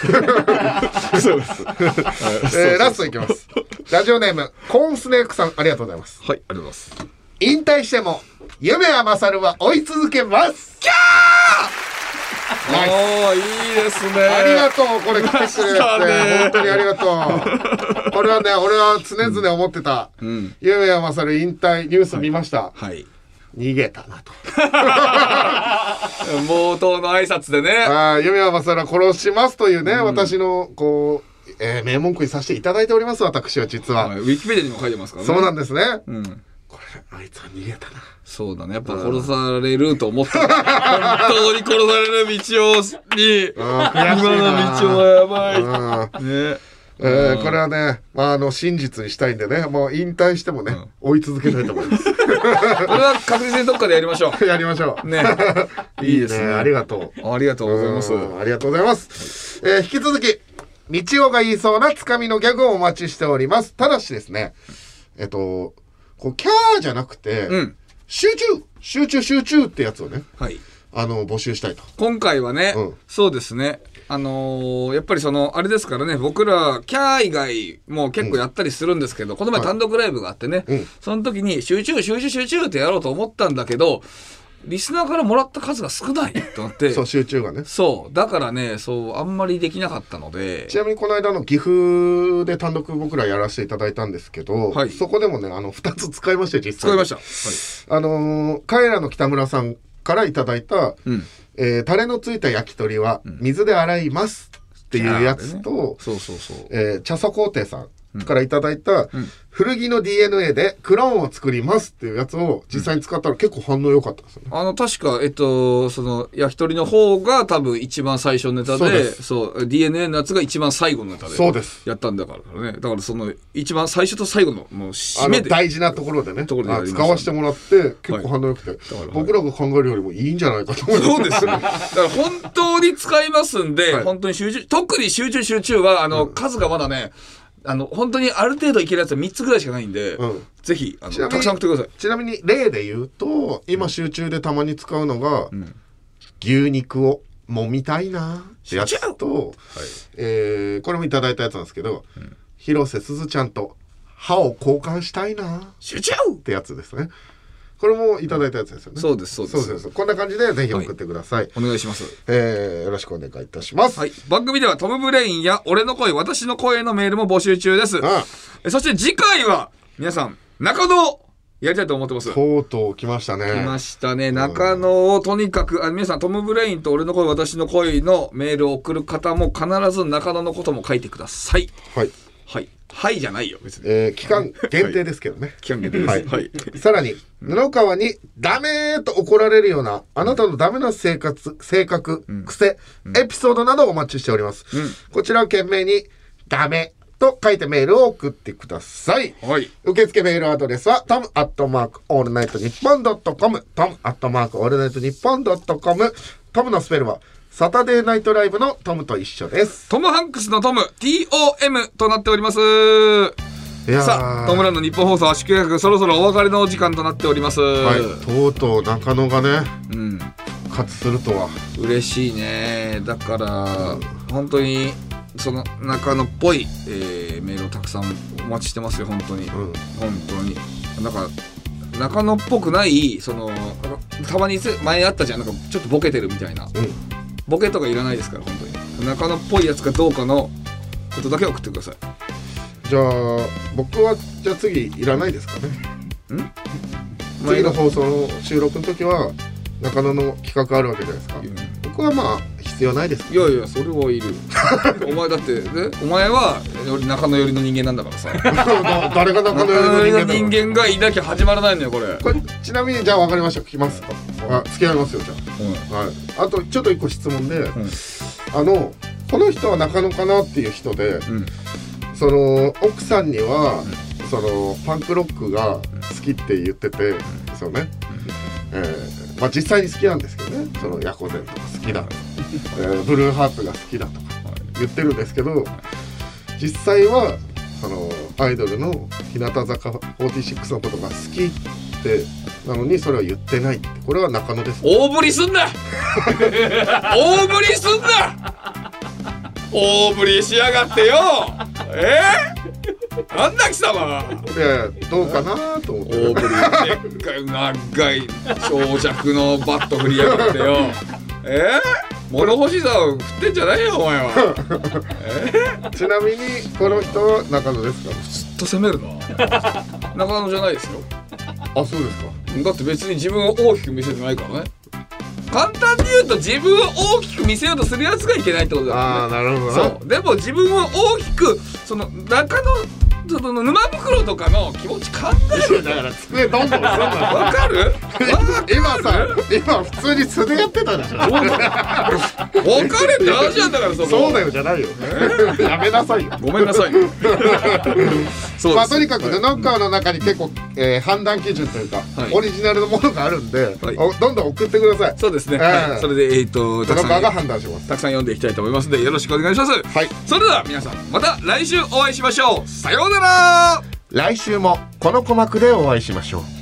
Speaker 2: そうです。
Speaker 1: えーラストいきます。ラジオネームコーンスネークさんありがとうございます。
Speaker 2: はいありがとうございます。
Speaker 1: 引退しても夢は勝るは追い続けます。キャ
Speaker 2: おーいいですね。
Speaker 1: ーありがとうこれ来てくれて。本当にありがとう。これはね俺は常々思ってた、
Speaker 2: ん。
Speaker 1: 夢は勝る引退ニュース見ました、
Speaker 2: はい
Speaker 1: 逃げたなと。
Speaker 2: 冒頭の挨拶でね。
Speaker 1: ああ夢は勝るは殺しますというね、私のこう、えー名文句にさせていただいております私は実は、
Speaker 2: はい。ウィキペディアにも書いてますからね。
Speaker 1: そうなんですね、
Speaker 2: うん。
Speaker 1: これあいつは逃げたな。
Speaker 2: そうだね。やっぱ殺されると思った 本当に殺される道をに今の道はやばい。
Speaker 1: うん。
Speaker 2: ね
Speaker 1: えーこれはね、まあ、あの真実にしたいんでねもう引退してもね、追い続けたいと思います。
Speaker 2: これは確実にどっかでやりましょ
Speaker 1: やりましょう。
Speaker 2: うね。いいですね。
Speaker 1: ありがとう
Speaker 2: ありがとうございます。
Speaker 1: うんありがとうございます、えー引き続き道夫が言いそうなつかみのギャグをお待ちしております。ただしですねえっとこうキャーじゃなくて、
Speaker 2: うん。
Speaker 1: 集中集中集中ってやつをね
Speaker 2: はい。
Speaker 1: あの募集したいと。
Speaker 2: 今回はね、
Speaker 1: うん。
Speaker 2: そうですねあのーやっぱりそのあれですからね僕らキャー以外も結構やったりするんですけど、この前単独ライブがあってね、
Speaker 1: うん。
Speaker 2: その時に集中集中集中ってやろうと思ったんだけどリスナーからもらった数が少ないと思って。
Speaker 1: そう集中がね。
Speaker 2: そう。だからねそうあんまりできなかったので。
Speaker 1: ちなみにこの間の岐阜で単独僕らやらせていただいたんですけど、
Speaker 2: はい。
Speaker 1: そこでもねあの2つ使いましたよ実際
Speaker 2: 使いました、はい。
Speaker 1: あのー、カエラの北村さんからいただいた、
Speaker 2: うん
Speaker 1: えータレのついた焼き鳥は水で洗いますっていうやつと、
Speaker 2: そうそうそう。
Speaker 1: えー茶佐工程さんからいただいた、古着の DNA でクローンを作りますっていうやつを実際に使ったら結構反応良かったですよね。
Speaker 2: あの確かえっとその焼き鳥の方が多分一番最初のネタで
Speaker 1: そうです。
Speaker 2: そう DNA のやつが一番最後のネタで
Speaker 1: そうです。
Speaker 2: やったんだからね。だからその一番最初と最後のもう
Speaker 1: あ
Speaker 2: 締めで
Speaker 1: の大事なところでね。
Speaker 2: ところで
Speaker 1: 使わせてもらって結構反応良くて、
Speaker 2: はい。
Speaker 1: 僕らが考えるよりもいいんじゃないかと思います。
Speaker 2: そうですね。だから本当に使いますんで、
Speaker 1: はい。
Speaker 2: 本当に集中、特に集中集中は、あの、数がまだね、あの、本当にある程度いけるやつは3つぐらいしかないんで、
Speaker 1: うん。
Speaker 2: ぜひ、あの、
Speaker 1: ちなみに
Speaker 2: たくさん送ってください。
Speaker 1: ちなみに例で言うと今集中でたまに使うのが、牛肉を揉みたいなってやつと、えーこれもいただいたやつなんですけど、広瀬すずちゃんと歯を交換したいな
Speaker 2: 集中
Speaker 1: ってやつですねこれもいただいたやつですよね。
Speaker 2: そうですそうです。
Speaker 1: そうそうそう。こんな感じでぜひ送ってください、
Speaker 2: お願いします。
Speaker 1: えーよろしくお願いいたします、
Speaker 2: はい。番組ではトム・ブレインや俺の声私の声のメールも募集中です。
Speaker 1: あ。
Speaker 2: えそして次回は皆さん中野をやりたいと思ってます。
Speaker 1: とうとう来ましたね。
Speaker 2: 来ましたね。中野をとにかくあ皆さんトム・ブレインと俺の声私の声のメールを送る方も必ず中野のことも書いてください。
Speaker 1: はい、
Speaker 2: はいはいじゃないよ別に。
Speaker 1: えー期間限定ですけどね、
Speaker 2: 期間限定です。
Speaker 1: はい。
Speaker 2: はい。
Speaker 1: さらに布川にダメーと怒られるようなあなたのダメな生活性格、癖、エピソードなどをお待ちしております、こちらを件名にダメと書いてメールを送ってください。
Speaker 2: はい。
Speaker 1: 受付メールアドレスはトムアットマークオールナイトニッポンドットコムトムアットマークオールナイトニッポンドットコムトムのスペルはサタデーナイトライブのトムと一緒です。
Speaker 2: トム・ハンクスのトム TOM となっております。
Speaker 1: いやー。
Speaker 2: さあトムランの日本放送は宿泊そろそろお別れのお時間となっております、
Speaker 1: はいとうとう中野がね
Speaker 2: うん。
Speaker 1: 復活するとは。
Speaker 2: 嬉しいね。だから本当にその中野っぽい、えーメールをたくさんお待ちしてますよ本当に、
Speaker 1: ん。
Speaker 2: 本当に。なんか中野っぽくないそのたまにせ前あったじゃん。なんかちょっとボケてるみたいな、ボケとかいらないですから本当に。中野っぽいやつかどうかのことだけ送ってください。
Speaker 1: じゃあ僕はじゃあ次いらないですかね。次の放送の収録の時は中野の企画あるわけじゃないですか。僕はまあ必要ないです
Speaker 2: いやいやそれはいる。お前だってねお前は中野寄りの人間なんだからさ。
Speaker 1: 誰が中野寄
Speaker 2: りの
Speaker 1: 人間
Speaker 2: がいなきゃ始まらないのよこれ。
Speaker 1: これちなみにじゃあ分かりました聞きます。かあ付き合いますよじゃあ、はい、あとちょっと一個質問で、あのこの人は中野かなっていう人で、
Speaker 2: ん。
Speaker 1: その奥さんには、そのパンクロックが好きって言ってて、そうね、えーまあ実際に好きなんですけどね。そのヤコゼンとか好きだ、えーブルーハーツが好きだとか言ってるんですけど実際はそのアイドルの日向坂46のことが好きってなのにそれは言ってないってこれは中野です
Speaker 2: 大振 りすんな!大振りすんな!大振りしやがってよ!え?ー、なんだ貴様は!い
Speaker 1: やいやどうかなと思って。
Speaker 2: 大振りでっかい長い長尺のバット振りやがってよ。え?ー、物干し竿振ってんじゃないよお前は。
Speaker 1: ちなみにこの人は中野ですか？
Speaker 2: ずっと攻めるな。中野じゃないですよ。
Speaker 1: あそうですか。
Speaker 2: だって別に自分を大きく見せてないからね。簡単に言うと自分を大きく見せようとするやつがいけないってことだからね。
Speaker 1: ああなるほどな。
Speaker 2: そう。でも自分を大きくその中のその沼袋とかの気持ち考える
Speaker 1: だから机どんどんすんな。
Speaker 2: わかる？わ
Speaker 1: 今さ今普通に素でやってたでしょ
Speaker 2: 分かれって話なんだからそこ。
Speaker 1: そうだよじゃないよ。やめなさいよ。
Speaker 2: ごめんなさい
Speaker 1: まあとにかく布川の中に結構、えー判断基準というか、
Speaker 2: はい。
Speaker 1: オリジナルのものがあるんで、どんどん送ってください。
Speaker 2: そうですね、
Speaker 1: ええ。
Speaker 2: はい、それでえっ、とたくさん。
Speaker 1: が判断します。
Speaker 2: たくさん読んでいきたいと思いますのでよろしくお願いします。
Speaker 1: はい。
Speaker 2: それでは皆さんまた来週お会いしましょう。さようら。
Speaker 1: 来週もこの鼓膜でお会いしましょう。